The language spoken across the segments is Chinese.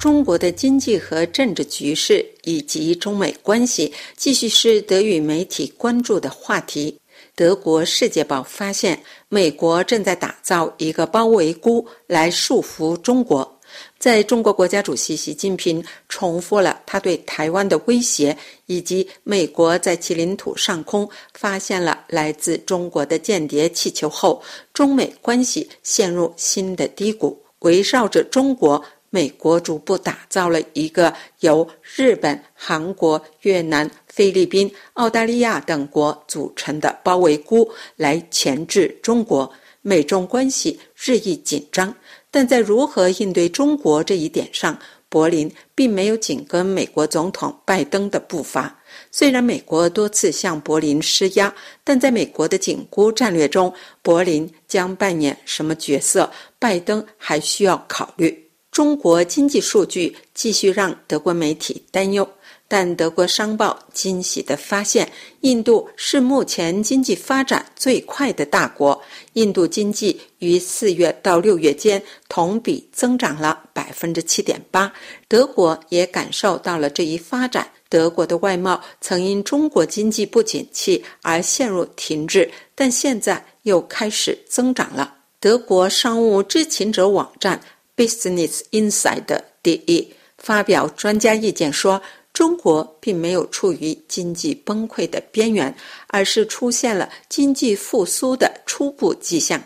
中国的经济和政治局势以及中美关系继续是德语媒体关注的话题。德国《世界报》发现，美国正在打造一个包围箍来束缚中国。在中国国家主席习近平重复了他对台湾的威胁，以及美国在其领土上空发现了来自中国的间谍气球后，中美关系陷入新的低谷。围绕着中国。美国逐步打造了一个由日本、韩国、越南、菲律宾、澳大利亚等国组成的包围箍，来钳制中国。美中关系日益紧张，但在如何应对中国这一点上，柏林并没有紧跟美国总统拜登的步伐。虽然美国多次向柏林施压，但在美国的紧箍战略中，柏林将扮演什么角色，拜登还需要考虑。中国经济数据继续让德国媒体担忧，但德国商报惊喜地发现，印度是目前经济发展最快的大国。印度经济于四月到六月间同比增长了百分之七点八。德国也感受到了这一发展。德国的外贸曾因中国经济不景气而陷入停滞，但现在又开始增长了。德国商务知情者网站。Business Insider 第一发表专家意见说，中国并没有处于经济崩溃的边缘，而是出现了经济复苏的初步迹象。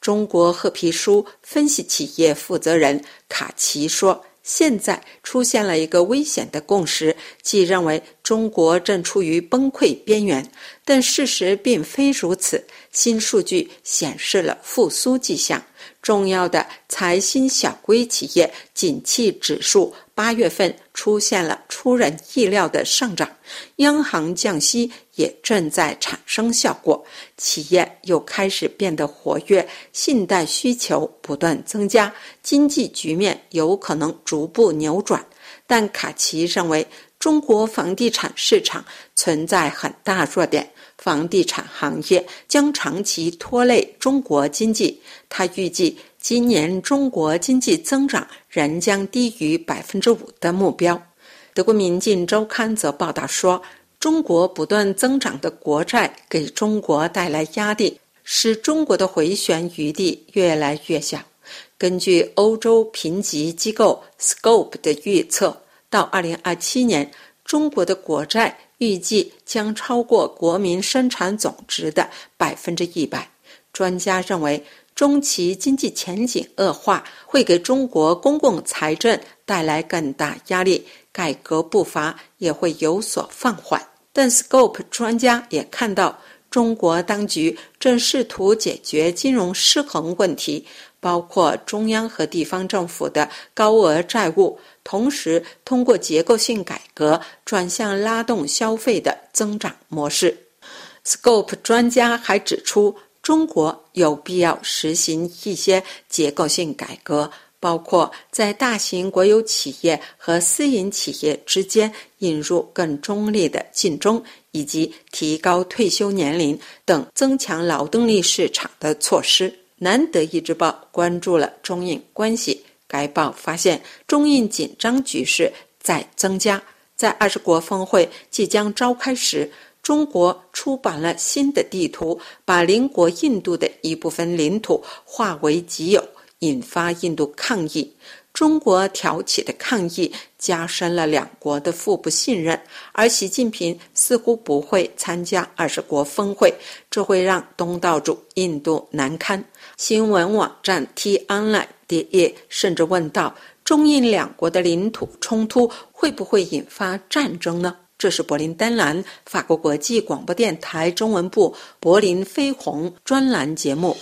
中国褐皮书分析企业负责人卡奇说。现在出现了一个危险的共识，即认为中国正处于崩溃边缘，但事实并非如此。新数据显示了复苏迹象，重要的财新小规企业景气指数八月份出现了出人意料的上涨。央行降息也正在产生效果，企业又开始变得活跃，信贷需求不断增加，经济局面有可能逐步扭转。但卡奇认为，中国房地产市场存在很大弱点，房地产行业将长期拖累中国经济。他预计，今年中国经济增长仍将低于百分之五的目标。德国《民进周刊》则报道说，中国不断增长的国债给中国带来压力，使中国的回旋余地越来越小。根据欧洲评级机构 Scope 的预测，到2027年，中国的国债预计将超过国民生产总值的百分之一百。专家认为，中期经济前景恶化会给中国公共财政带来更大压力。改革步伐也会有所放缓，但 Scope 专家也看到，中国当局正试图解决金融失衡问题，包括中央和地方政府的高额债务，同时通过结构性改革转向拉动消费的增长模式。Scope 专家还指出，中国有必要实行一些结构性改革。包括在大型国有企业和私营企业之间引入更中立的竞争，以及提高退休年龄等增强劳动力市场的措施。难得一只报关注了中印关系，该报发现中印紧张局势在增加。在二十国峰会即将召开时，中国出版了新的地图，把邻国印度的一部分领土划为己有。引发印度抗议，中国挑起的抗议加深了两国的互不信任，而习近平似乎不会参加二十国峰会，这会让东道主印度难堪。新闻网站 T Online 第一甚至问道：中印两国的领土冲突会不会引发战争呢？这是柏林丹兰法国国际广播电台中文部柏林飞鸿专栏节目。